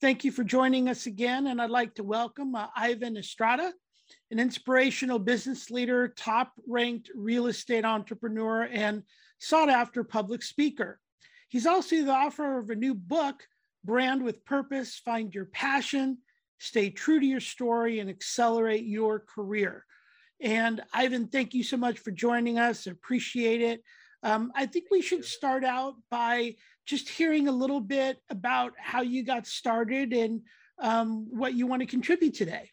Thank you for joining us again. And I'd like to welcome uh, Ivan Estrada, an inspirational business leader, top ranked real estate entrepreneur, and sought after public speaker. He's also the author of a new book, Brand with Purpose Find Your Passion, Stay True to Your Story, and Accelerate Your Career. And Ivan, thank you so much for joining us. Appreciate it. Um, I think we should start out by just hearing a little bit about how you got started and um, what you want to contribute today.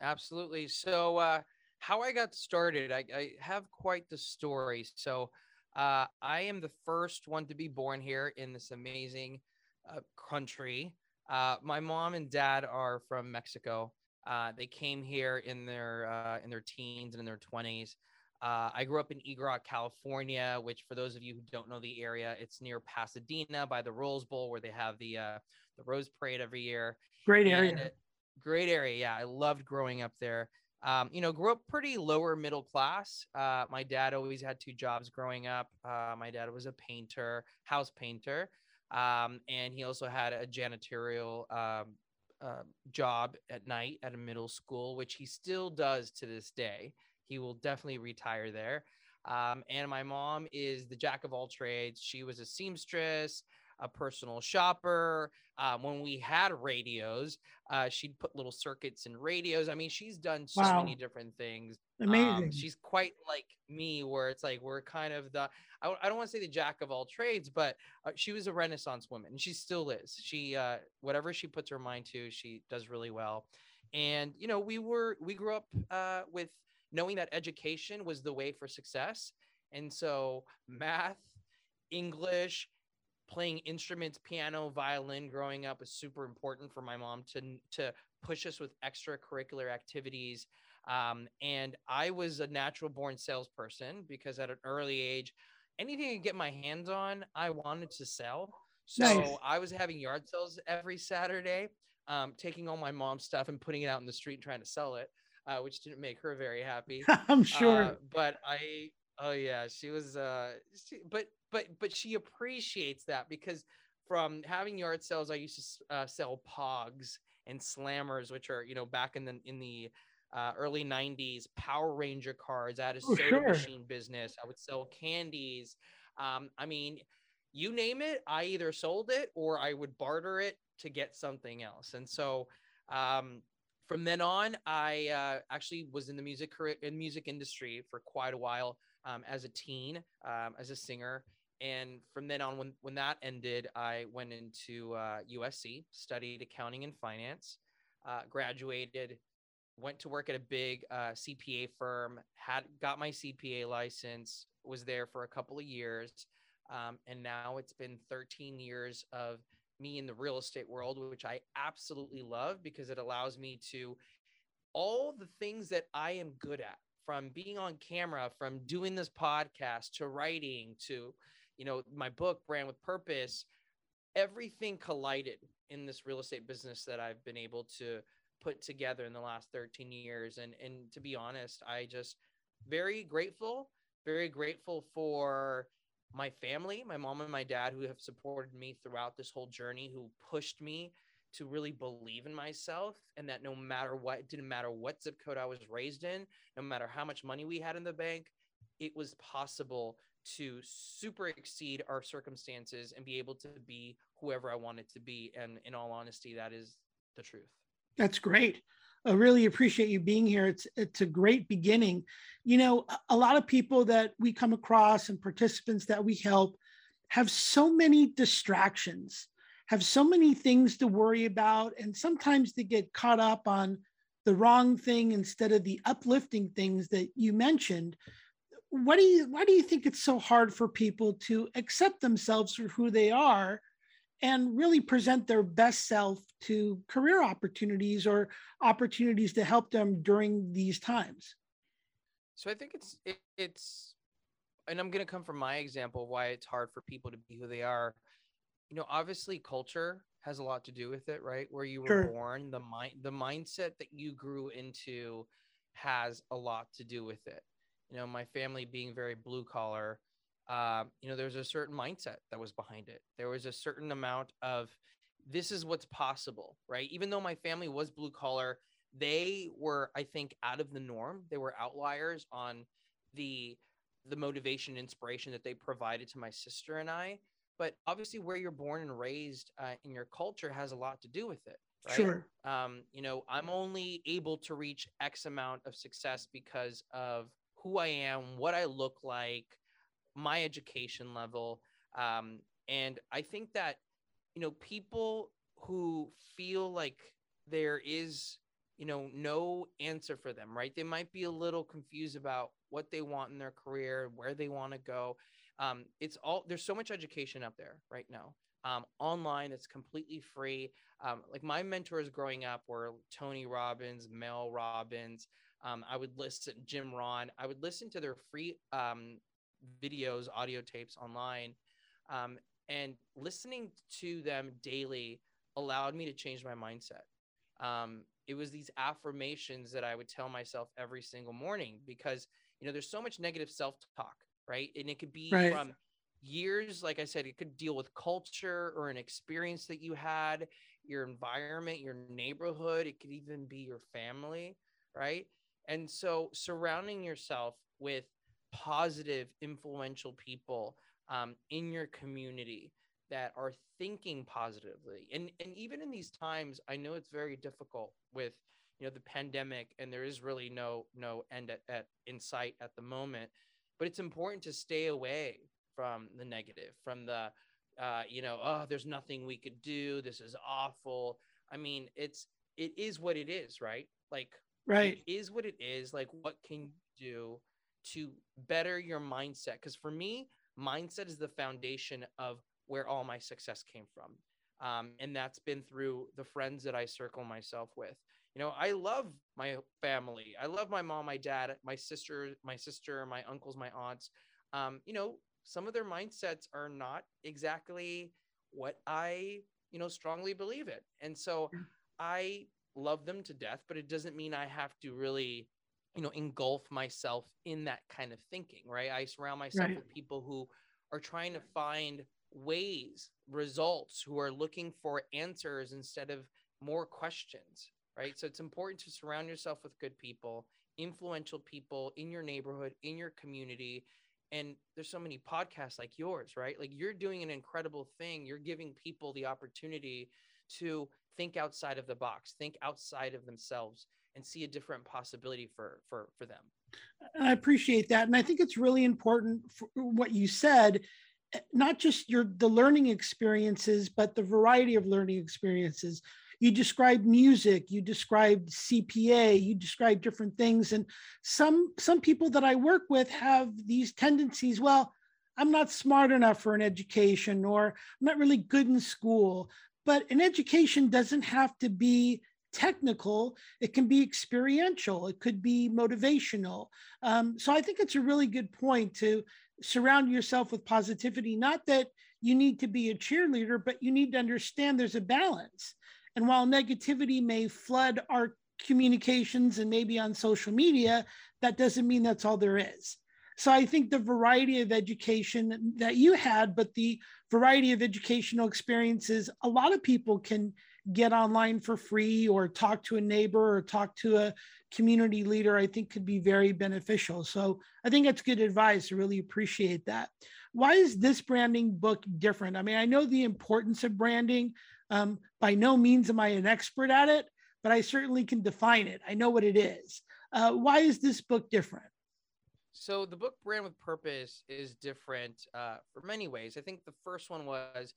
Absolutely. So, uh, how I got started, I, I have quite the story. So, uh, I am the first one to be born here in this amazing uh, country. Uh, my mom and dad are from Mexico. Uh, they came here in their uh, in their teens and in their twenties. Uh, I grew up in Eagle California, which, for those of you who don't know the area, it's near Pasadena by the Rose Bowl, where they have the uh, the Rose Parade every year. Great area. It, great area. Yeah, I loved growing up there. Um, you know, grew up pretty lower middle class. Uh, my dad always had two jobs growing up. Uh, my dad was a painter, house painter, um, and he also had a janitorial um, uh, job at night at a middle school, which he still does to this day he will definitely retire there. Um, and my mom is the jack of all trades. She was a seamstress, a personal shopper. Um, when we had radios, uh, she'd put little circuits in radios. I mean, she's done so wow. many different things. Amazing. Um, she's quite like me, where it's like we're kind of the, I, I don't want to say the jack of all trades, but uh, she was a Renaissance woman and she still is. She, uh, whatever she puts her mind to, she does really well. And, you know, we were, we grew up uh, with, knowing that education was the way for success. And so math, English, playing instruments, piano, violin growing up was super important for my mom to to push us with extracurricular activities. Um, and I was a natural born salesperson because at an early age, anything I could get my hands on, I wanted to sell. So nice. I was having yard sales every Saturday, um, taking all my mom's stuff and putting it out in the street and trying to sell it uh, which didn't make her very happy. I'm sure. Uh, but I, oh yeah, she was. Uh, she, but but but she appreciates that because from having yard sales, I used to uh, sell Pogs and Slammers, which are you know back in the in the uh, early 90s power ranger cards i had a oh, soda sure. machine business i would sell candies um, i mean you name it i either sold it or i would barter it to get something else and so um, from then on, I uh, actually was in the music career, in music industry for quite a while um, as a teen, um, as a singer. And from then on, when when that ended, I went into uh, USC, studied accounting and finance, uh, graduated, went to work at a big uh, CPA firm, had got my CPA license, was there for a couple of years, um, and now it's been 13 years of me in the real estate world, which I absolutely love because it allows me to all the things that I am good at from being on camera, from doing this podcast to writing to, you know, my book, Brand with Purpose, everything collided in this real estate business that I've been able to put together in the last 13 years. And, and to be honest, I just very grateful, very grateful for my family, my mom and my dad, who have supported me throughout this whole journey, who pushed me to really believe in myself and that no matter what, it didn't matter what zip code I was raised in, no matter how much money we had in the bank, it was possible to super exceed our circumstances and be able to be whoever I wanted to be. And in all honesty, that is the truth. That's great. I really appreciate you being here. It's it's a great beginning. You know, a lot of people that we come across and participants that we help have so many distractions, have so many things to worry about, and sometimes they get caught up on the wrong thing instead of the uplifting things that you mentioned. What do you why do you think it's so hard for people to accept themselves for who they are and really present their best self to career opportunities or opportunities to help them during these times? So I think it's it, it's and I'm going to come from my example why it's hard for people to be who they are. You know, obviously culture has a lot to do with it, right? Where you were sure. born, the mind the mindset that you grew into has a lot to do with it. You know, my family being very blue collar, uh, you know, there's a certain mindset that was behind it. There was a certain amount of this is what's possible, right? Even though my family was blue collar, they were, I think, out of the norm. They were outliers on the the motivation, inspiration that they provided to my sister and I. But obviously, where you're born and raised uh, in your culture has a lot to do with it. Right? Sure. Um, you know, I'm only able to reach X amount of success because of who I am, what I look like, my education level. Um, and I think that, you know, people who feel like there is, you know, no answer for them, right? They might be a little confused about what they want in their career, where they want to go. Um, it's all there's so much education out there right now. Um, online, it's completely free. Um, like my mentors growing up were Tony Robbins, Mel Robbins. Um, I would listen Jim Rohn. I would listen to their free um, videos, audio tapes online. Um, and listening to them daily allowed me to change my mindset. Um, it was these affirmations that I would tell myself every single morning because, you know, there's so much negative self talk, right? And it could be right. from years, like I said, it could deal with culture or an experience that you had, your environment, your neighborhood. It could even be your family, right? And so surrounding yourself with positive, influential people um, in your community that are thinking positively. And and even in these times, I know it's very difficult with you know the pandemic, and there is really no no end at, at in sight at the moment. But it's important to stay away from the negative, from the uh, you know, oh, there's nothing we could do. This is awful. I mean, it's it is what it is, right? Like, right, it is what it is. Like, what can you do to better your mindset because for me mindset is the foundation of where all my success came from. Um, and that's been through the friends that i circle myself with. You know i love my family. I love my mom my dad my sister my sister my uncles my aunts. Um, you know some of their mindsets are not exactly what i you know strongly believe in. And so i love them to death but it doesn't mean i have to really you know engulf myself in that kind of thinking right? I surround myself right. with people who are trying to find ways results who are looking for answers instead of more questions right? So it's important to surround yourself with good people influential people in your neighborhood in your community and there's so many podcasts like yours right? Like you're doing an incredible thing. You're giving people the opportunity to think outside of the box think outside of themselves and see a different possibility for for for them. I appreciate that and i think it's really important for what you said eh, not just your the learning experiences but the variety of learning experiences. You described music you described cpa you described different things and some some people that i work with have these tendencies well i'm not smart enough for an education or i'm not really good in school but an education doesn't have to be technical, it can be experiential, it could be motivational. Um, so I think it's a really good point to surround yourself with positivity. Not that you need to be a cheerleader, but you need to understand there's a balance. And while negativity may flood our communications and maybe on social media, that doesn't mean that's all there is. So I think the variety of education that you had, but the variety of educational experiences, a lot of people can get online for free or talk to a neighbor or talk to a community leader, I think could be very beneficial. So I think that's good advice. I really appreciate that. Why is this branding book different? I mean, I know the importance of branding. Um, by no means am I an expert at it, but I certainly can define it. I know what it is. Uh, why is this book different? So the book Brand with Purpose is different uh, for many ways. I think the first one was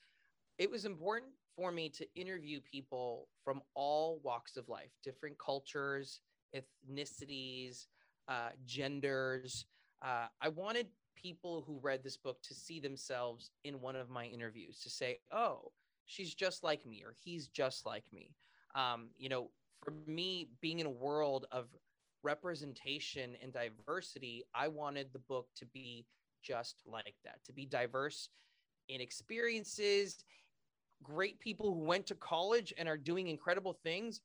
it was important for me to interview people from all walks of life, different cultures, ethnicities, uh, genders. Uh, I wanted people who read this book to see themselves in one of my interviews to say, oh, she's just like me or he's just like me. Um, you know, for me, being in a world of representation and diversity, I wanted the book to be just like that, to be diverse in experiences, great people who went to college and are doing incredible things,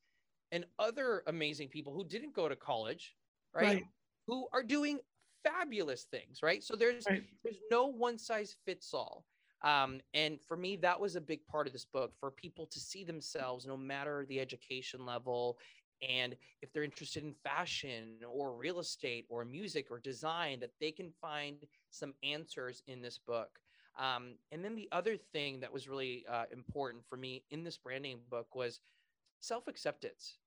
and other amazing people who didn't go to college, right? right. Who are doing fabulous things, right? So there's right. there's no one size fits all. Um, and for me, that was a big part of this book for people to see themselves, no matter the education level, and if they're interested in fashion or real estate or music or design, that they can find some answers in this book. Um, and then the other thing that was really uh, important for me in this branding book was self acceptance.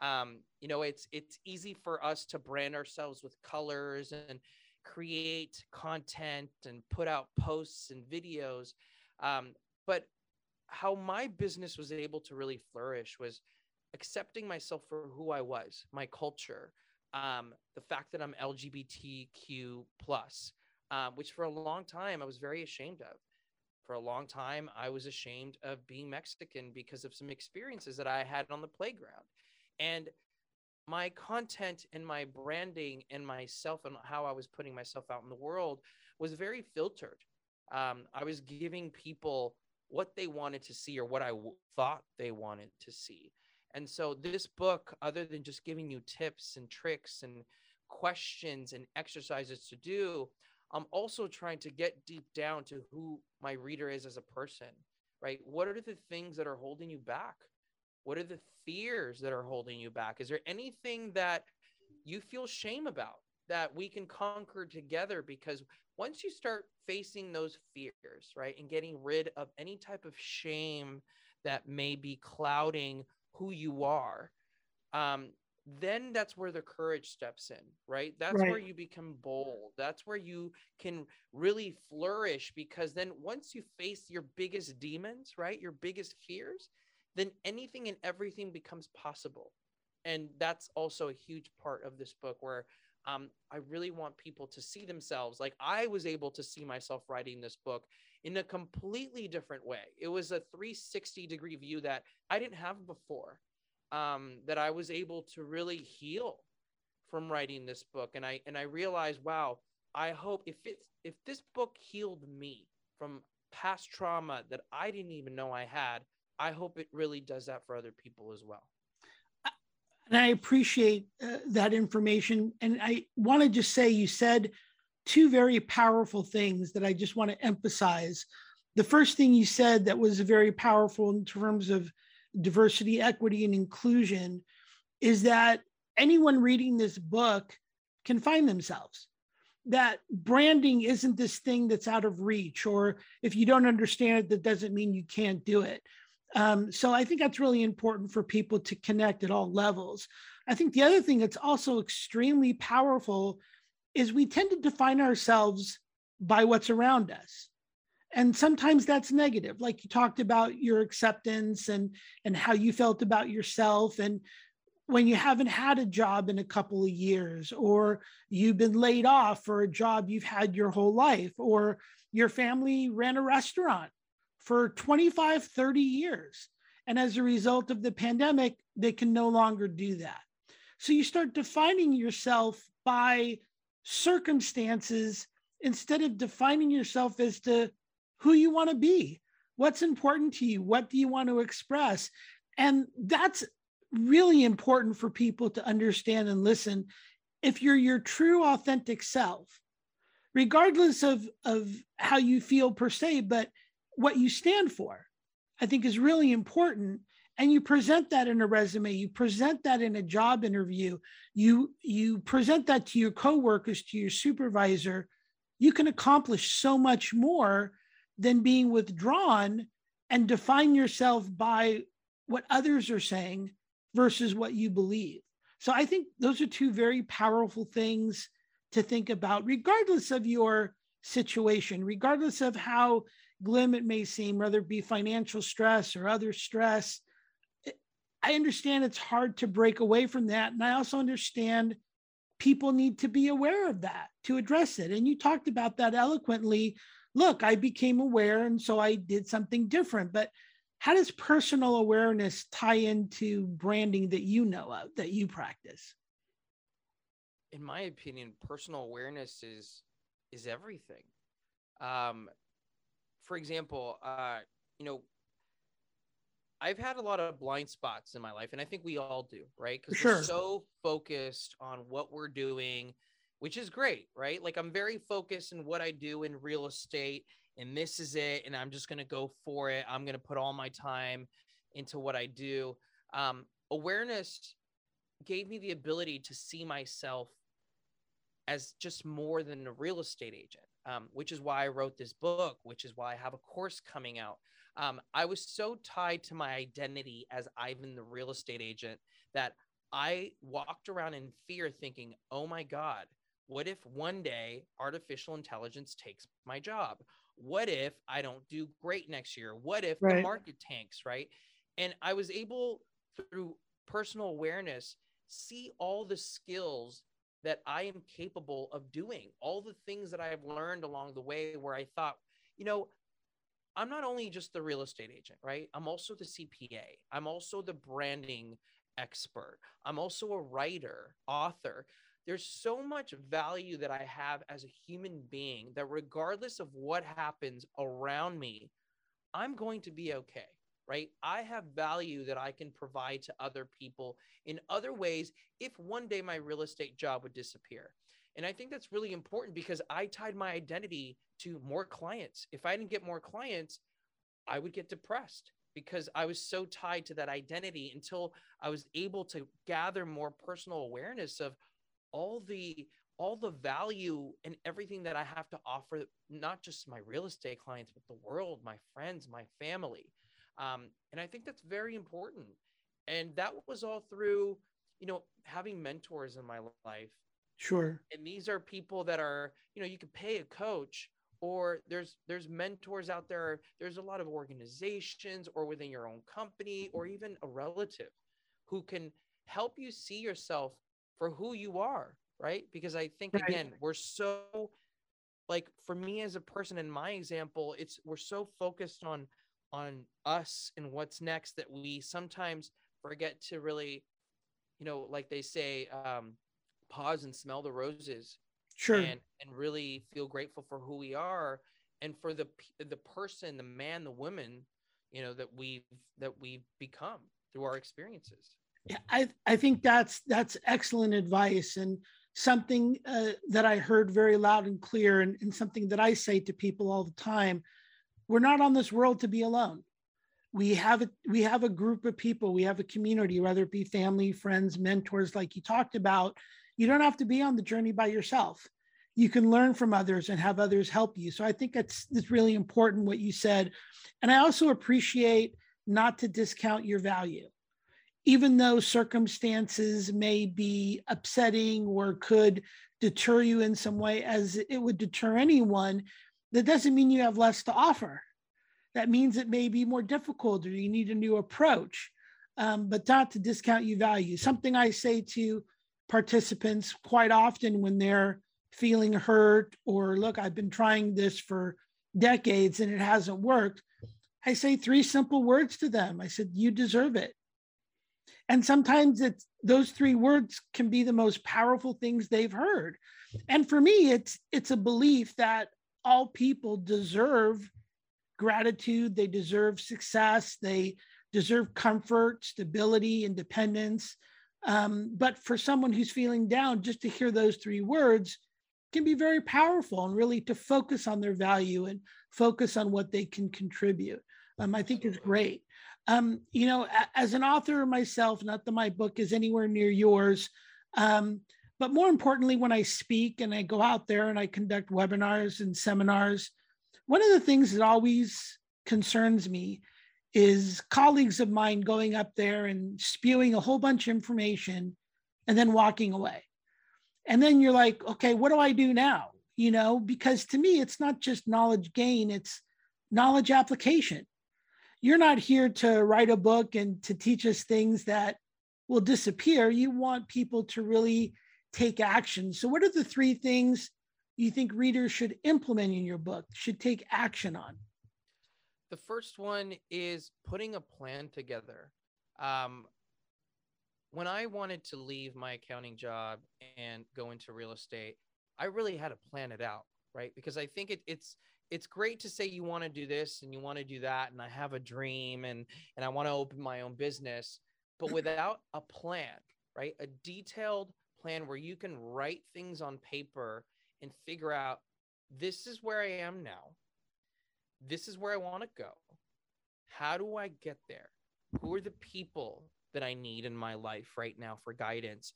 Um, you know, it's it's easy for us to brand ourselves with colors and create content and put out posts and videos. Um, but how my business was able to really flourish was accepting myself for who I was, my culture, um, the fact that I'm LGBTQ plus, uh, which for a long time I was very ashamed of. For a long time, I was ashamed of being Mexican because of some experiences that I had on the playground. And my content and my branding and myself and how I was putting myself out in the world was very filtered. Um, I was giving people what they wanted to see or what I w- thought they wanted to see. And so, this book, other than just giving you tips and tricks and questions and exercises to do, I'm also trying to get deep down to who my reader is as a person, right? What are the things that are holding you back? What are the fears that are holding you back? Is there anything that you feel shame about that we can conquer together? Because once you start facing those fears, right, and getting rid of any type of shame that may be clouding who you are, um, then that's where the courage steps in, right? That's right. where you become bold. That's where you can really flourish because then once you face your biggest demons, right, your biggest fears, then anything and everything becomes possible. And that's also a huge part of this book where um, I really want people to see themselves like I was able to see myself writing this book in a completely different way. It was a 360 degree view that I didn't have before um, that I was able to really heal from writing this book. And I and I realized, wow, I hope if it's if this book healed me from past trauma that I didn't even know I had, I hope it really does that for other people as well. And I appreciate uh, that information. And I want to just say you said two very powerful things that I just want to emphasize. The first thing you said that was very powerful in terms of diversity, equity, and inclusion is that anyone reading this book can find themselves. That branding isn't this thing that's out of reach, or if you don't understand it, that doesn't mean you can't do it. Um, so I think that's really important for people to connect at all levels. I think the other thing that's also extremely powerful is we tend to define ourselves by what's around us and sometimes that's negative like you talked about your acceptance and and how you felt about yourself and when you haven't had a job in a couple of years or you've been laid off for a job you've had your whole life or your family ran a restaurant for 25 30 years. And as a result of the pandemic they can no longer do that. So you start defining yourself by circumstances instead of defining yourself as to who you want to be, what's important to you, what do you want to express. And that's really important for people to understand and listen. If you're your true, authentic self, regardless of, of how you feel per se, but what you stand for, I think is really important. And you present that in a resume, you present that in a job interview, you, you present that to your coworkers, to your supervisor, you can accomplish so much more than being withdrawn and define yourself by what others are saying versus what you believe. So I think those are two very powerful things to think about, regardless of your situation, regardless of how glim it may seem, whether it be financial stress or other stress. I understand it's hard to break away from that. And I also understand people need to be aware of that to address it. And you talked about that eloquently look, I became aware and so I did something different. But how does personal awareness tie into branding that you know of that you practice in my opinion personal awareness is is everything um for example uh you know I've had a lot of blind spots in my life, and I think we all do, right? Because sure. we're so focused on what we're doing, which is great, right? Like I'm very focused in what I do in real estate, and this is it, and I'm just gonna go for it. I'm gonna put all my time into what I do. Um, awareness gave me the ability to see myself as just more than a real estate agent, um, which is why I wrote this book, which is why I have a course coming out um, I was so tied to my identity as Ivan, the real estate agent, that I walked around in fear thinking, oh my God, what if one day artificial intelligence takes my job? What if I don't do great next year? What if right. the market tanks, right? And I was able through personal awareness see all the skills that I am capable of doing, all the things that I have learned along the way where I thought, you know, I'm not only just the real estate agent, right? I'm also the CPA. I'm also the branding expert. I'm also a writer, author. There's so much value that I have as a human being that regardless of what happens around me, I'm going to be okay, right? I have value that I can provide to other people in other ways if one day my real estate job would disappear. And I think that's really important because I tied my identity to more clients. If I didn't get more clients, I would get depressed because I was so tied to that identity until I was able to gather more personal awareness of all the all the value and everything that I have to offer, not just my real estate clients, but the world, my friends, my family. Um, and I think that's very important. And that was all through, you know, having mentors in my life Sure. And these are people that are, you know, you could pay a coach or there's there's mentors out there. There's a lot of organizations or within your own company or even a relative who can help you see yourself for who you are, right? Because I think right. again, we're so like for me as a person in my example, it's we're so focused on on us and what's next that we sometimes forget to really you know like they say um pause and smell the roses sure and and really feel grateful for who we are and for the the person the man the woman you know that we've that we've become through our experiences i i think that's that's excellent advice and something uh, that i heard very loud and clear and, and something that i say to people all the time we're not on this world to be alone we have a we have a group of people we have a community whether it be family friends mentors like you talked about you don't have to be on the journey by yourself. You can learn from others and have others help you. So I think that's, that's really important what you said. And I also appreciate not to discount your value. Even though circumstances may be upsetting or could deter you in some way, as it would deter anyone, that doesn't mean you have less to offer. That means it may be more difficult or you need a new approach, um, but not to discount your value. Something I say to participants quite often when they're feeling hurt or look i've been trying this for decades and it hasn't worked i say three simple words to them i said you deserve it and sometimes it's those three words can be the most powerful things they've heard and for me it's it's a belief that all people deserve gratitude they deserve success they deserve comfort stability independence um, but for someone who's feeling down, just to hear those three words can be very powerful and really to focus on their value and focus on what they can contribute. Um, I think is great. Um, you know, as an author myself, not that my book is anywhere near yours, um, but more importantly, when I speak and I go out there and I conduct webinars and seminars, one of the things that always concerns me is colleagues of mine going up there and spewing a whole bunch of information and then walking away. And then you're like, okay, what do I do now? You know, because to me, it's not just knowledge gain, it's knowledge application. You're not here to write a book and to teach us things that will disappear. You want people to really take action. So, what are the three things you think readers should implement in your book, should take action on? The first one is putting a plan together. Um, when I wanted to leave my accounting job and go into real estate, I really had to plan it out, right? Because I think it, it's it's great to say you want to do this and you want to do that, and I have a dream and and I want to open my own business, but without a plan, right? A detailed plan where you can write things on paper and figure out this is where I am now. This is where I want to go. How do I get there? Who are the people that I need in my life right now for guidance?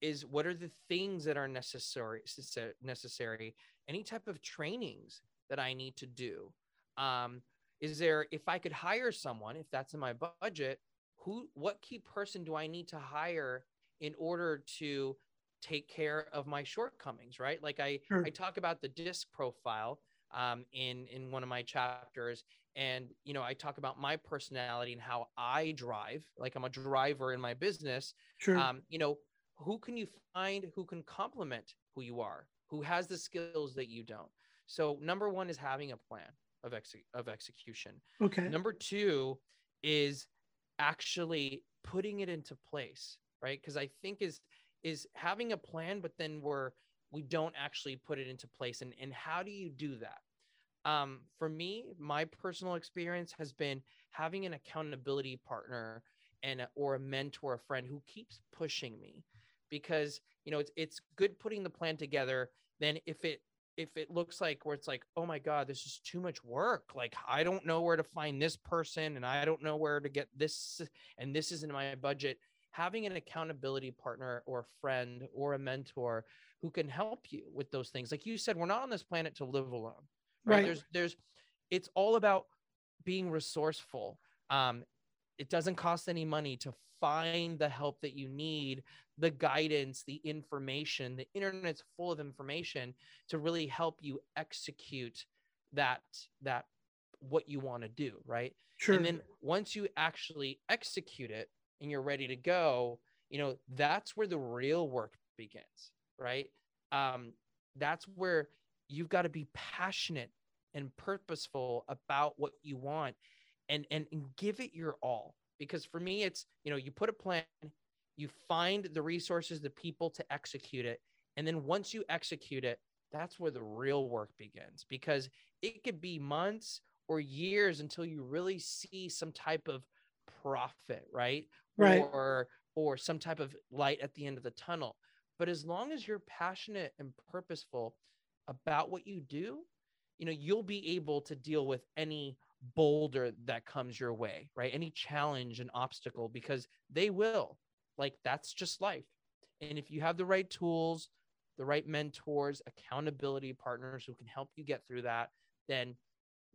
Is what are the things that are necessary necessary? Any type of trainings that I need to do? Um, is there if I could hire someone, if that's in my budget, who what key person do I need to hire in order to take care of my shortcomings right like i sure. i talk about the disc profile um, in in one of my chapters and you know i talk about my personality and how i drive like i'm a driver in my business sure. um, you know who can you find who can complement who you are who has the skills that you don't so number one is having a plan of ex- of execution. Okay. Number two is actually putting it into place right? Because i think is is having a plan but then we're we don't actually put it into place. And and how do you do that? Um, for me my personal experience has been having an accountability partner and a, or a mentor a friend who keeps pushing me because you know it's it's good putting the plan together. Then if it if it looks like where it's like oh my god this is too much work. Like i don't know where to find this person and i don't know where to get this and this isn't my budget. Having an accountability partner or a friend or a mentor who can help you with those things. Like you said we're not on this planet to live alone right, right. there's there's it's all about being resourceful. Um it doesn't cost any money to find the help that you need the guidance the information the internet's full of information to really help you execute that that what you want to do right? Sure. and then once you actually execute it and you're ready to go you know that's where the real work begins right? Um that's where you've got to be passionate and purposeful about what you want and, and and give it your all because for me it's you know you put a plan you find the resources the people to execute it. And then once you execute it that's where the real work begins because it could be months or years until you really see some type of profit right? Right. Or or some type of light at the end of the tunnel. But as long as you're passionate and purposeful about what you do you know you'll be able to deal with any boulder that comes your way right any challenge and obstacle because they will like that's just life and if you have the right tools the right mentors accountability partners who can help you get through that then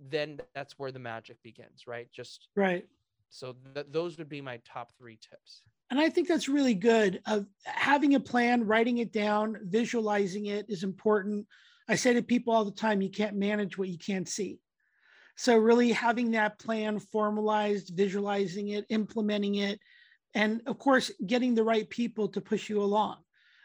then that's where the magic begins right just right so th- those would be my top three tips. And I think that's really good. Of having a plan, writing it down, visualizing it is important. I say to people all the time, you can't manage what you can't see. So really having that plan formalized, visualizing it, implementing it, and of course getting the right people to push you along.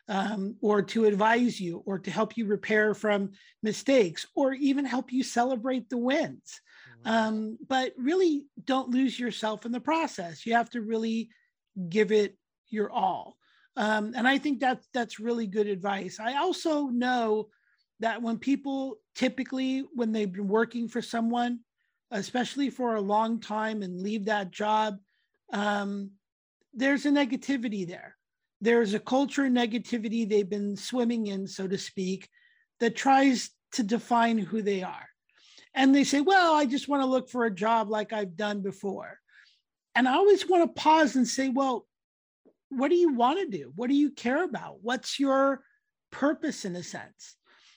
Um, or to advise you or to help you repair from mistakes or even help you celebrate the wins um, but really don't lose yourself in the process. You have to really give it your all. Um, and I think that that's really good advice. I also know that when people typically, when they've been working for someone, especially for a long time and leave that job, um, there's a negativity there. There's a culture negativity they've been swimming in, so to speak, that tries to define who they are and they say, Well, I just want to look for a job like I've done before. And I always want to pause and say, Well, what do you want to do? What do you care about? What's your purpose in a sense?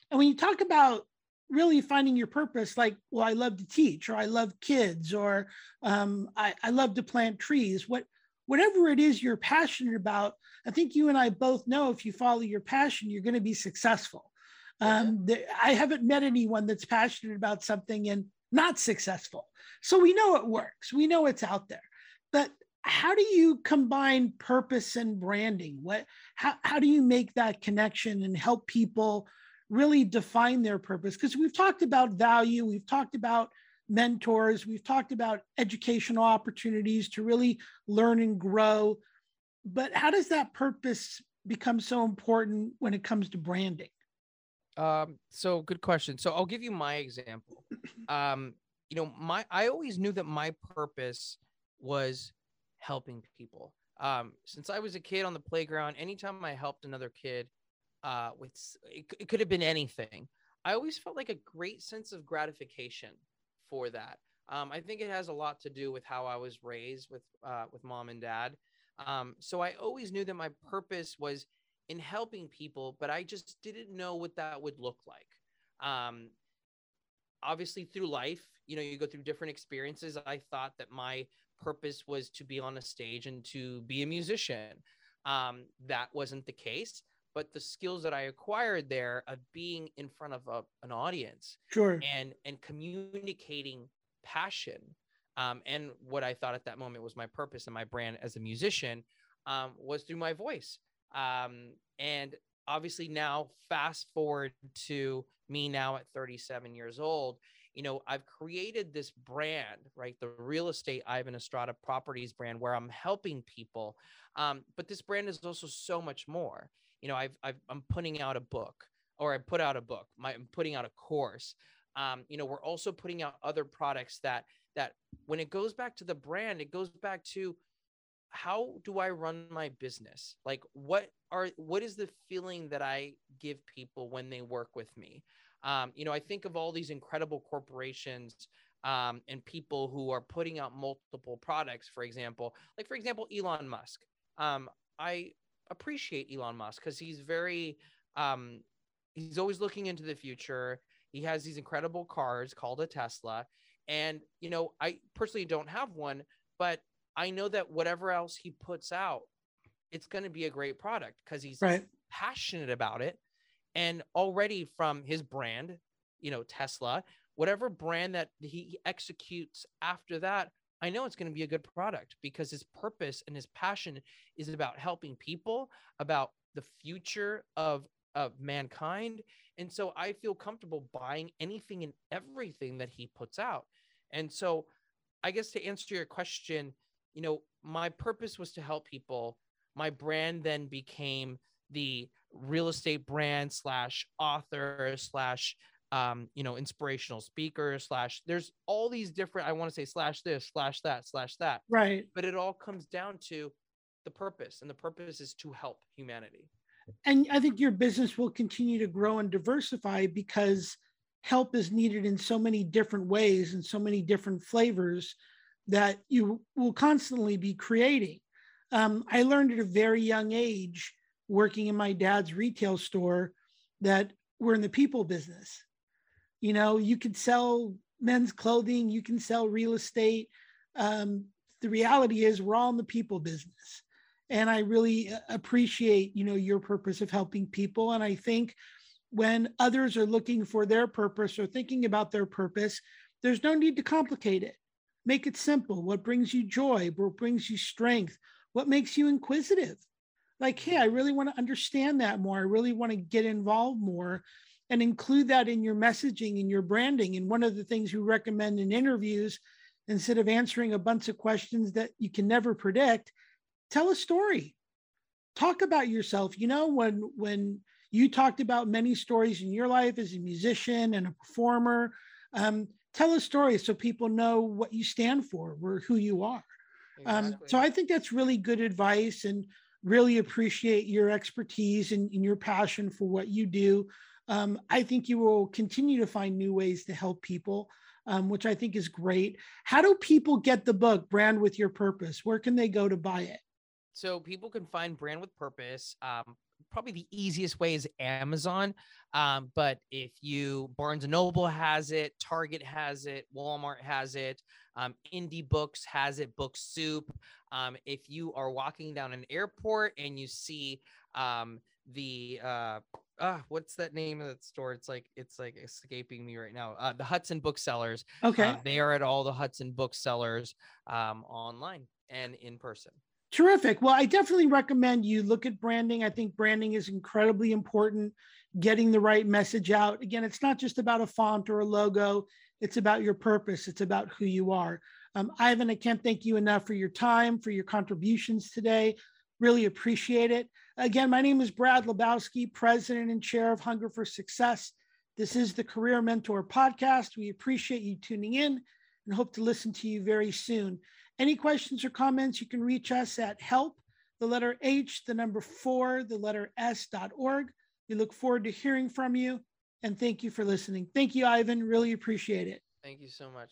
And when you talk about really finding your purpose, like, well, I love to teach, or I love kids, or um, I, I love to plant trees, what whatever it is you're passionate about, I think you and I both know if you follow your passion, you're going to be successful. Um, the, I haven't met anyone that's passionate about something and not successful. So we know it works. We know it's out there. But how do you combine purpose and branding? What how, how do you make that connection and help people really define their purpose? Because we've talked about value, we've talked about mentors. We've talked about educational opportunities to really learn and grow. But how does that purpose become so important when it comes to branding? Um, so good question. So I'll give you my example. Um, you know, my I always knew that my purpose was helping people. Um, since I was a kid on the playground, anytime I helped another kid, uh, with it, it could have been anything. I always felt like a great sense of gratification for that. Um, I think it has a lot to do with how I was raised with uh, with mom and dad. Um, so I always knew that my purpose was in helping people, but I just didn't know what that would look like. Um, obviously, through life, you know, you go through different experiences. I thought that my purpose was to be on a stage and to be a musician. Um, that wasn't the case, but the skills that I acquired there of being in front of a, an audience, sure, and and communicating passion, um, and what I thought at that moment was my purpose and my brand as a musician, um, was through my voice. Um, and obviously now, fast forward to me now at 37 years old, you know, I've created this brand, right? The real estate Ivan Estrada Properties brand, where I'm helping people. Um, but this brand is also so much more. You know, I've, I've I'm putting out a book, or I put out a book. My, I'm putting out a course. Um, you know, we're also putting out other products that that when it goes back to the brand, it goes back to how do I run my business? Like what are what is the feeling that I give people when they work with me? Um, you know, I think of all these incredible corporations um, and people who are putting out multiple products, for example, like for example, Elon Musk. Um, I appreciate Elon Musk because he's very um, he's always looking into the future. He has these incredible cars called a Tesla. And, you know, I personally don't have one, but I know that whatever else he puts out, it's going to be a great product because he's right. passionate about it and already from his brand, you know, Tesla, whatever brand that he executes after that, I know it's going to be a good product because his purpose and his passion is about helping people, about the future of of mankind. And so I feel comfortable buying anything and everything that he puts out. And so I guess to answer your question, you know, my purpose was to help people. My brand then became the real estate brand slash author slash um, you know, inspirational speaker slash there's all these different, I want to say slash this, slash that, slash that. Right. But it all comes down to the purpose, and the purpose is to help humanity. And I think your business will continue to grow and diversify because help is needed in so many different ways and so many different flavors that you will constantly be creating. Um, I learned at a very young age working in my dad's retail store that we're in the people business. You know, you could sell men's clothing, you can sell real estate. Um, the reality is, we're all in the people business. And I really uh, appreciate, you know, your purpose of helping people. And I think when others are looking for their purpose or thinking about their purpose, there's no need to complicate it. Make it simple. What brings you joy? What brings you strength? What makes you inquisitive? like, hey, I really want to understand that more. I really want to get involved more and include that in your messaging and your branding. And one of the things we recommend in interviews, instead of answering a bunch of questions that you can never predict, tell a story. Talk about yourself. You know, when when you talked about many stories in your life as a musician and a performer, um, tell a story so people know what you stand for or who you are. Exactly. Um, so I think that's really good advice. And really appreciate your expertise and, and your passion for what you do. Um, I think you will continue to find new ways to help people, um, which I think is great. How do people get the book, Brand with Your Purpose? Where can they go to buy it? So people can find Brand with Purpose. Um, probably the easiest way is Amazon. Um, but if you Barnes and Noble has it, Target has it, Walmart has it, um, Indie Books has it, Book Soup. Um, if you are walking down an airport and you see the uh, uh, what's that name of that store? It's like it's like escaping me right now. Uh, the Hudson Booksellers. Okay, uh, they are at all the Hudson Booksellers um, online and in person. Terrific. Well, I definitely recommend you look at branding. I think branding is incredibly important, getting the right message out. Again, it's not just about a font or a logo, It's about your purpose. It's about who you are. Um, Ivan, I can't thank you enough for your time, for your contributions today. Really appreciate it. Again, my name is Brad Lebowski, President and Chair of Hunger for Success. This is the Career Mentor Podcast. We appreciate you tuning in and hope to listen to you very soon. Any questions or comments, you can reach us at help, the letter H, the number four, the letter S.org. We look forward to hearing from you and thank you for listening. Thank you, Ivan. Really appreciate it. Thank you so much.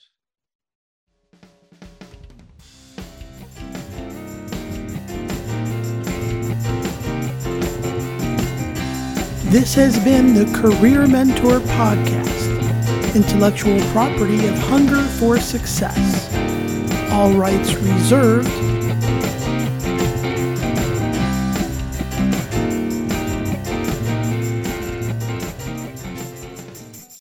This has been the Career Mentor Podcast, intellectual property of Hunger for Success. All rights reserved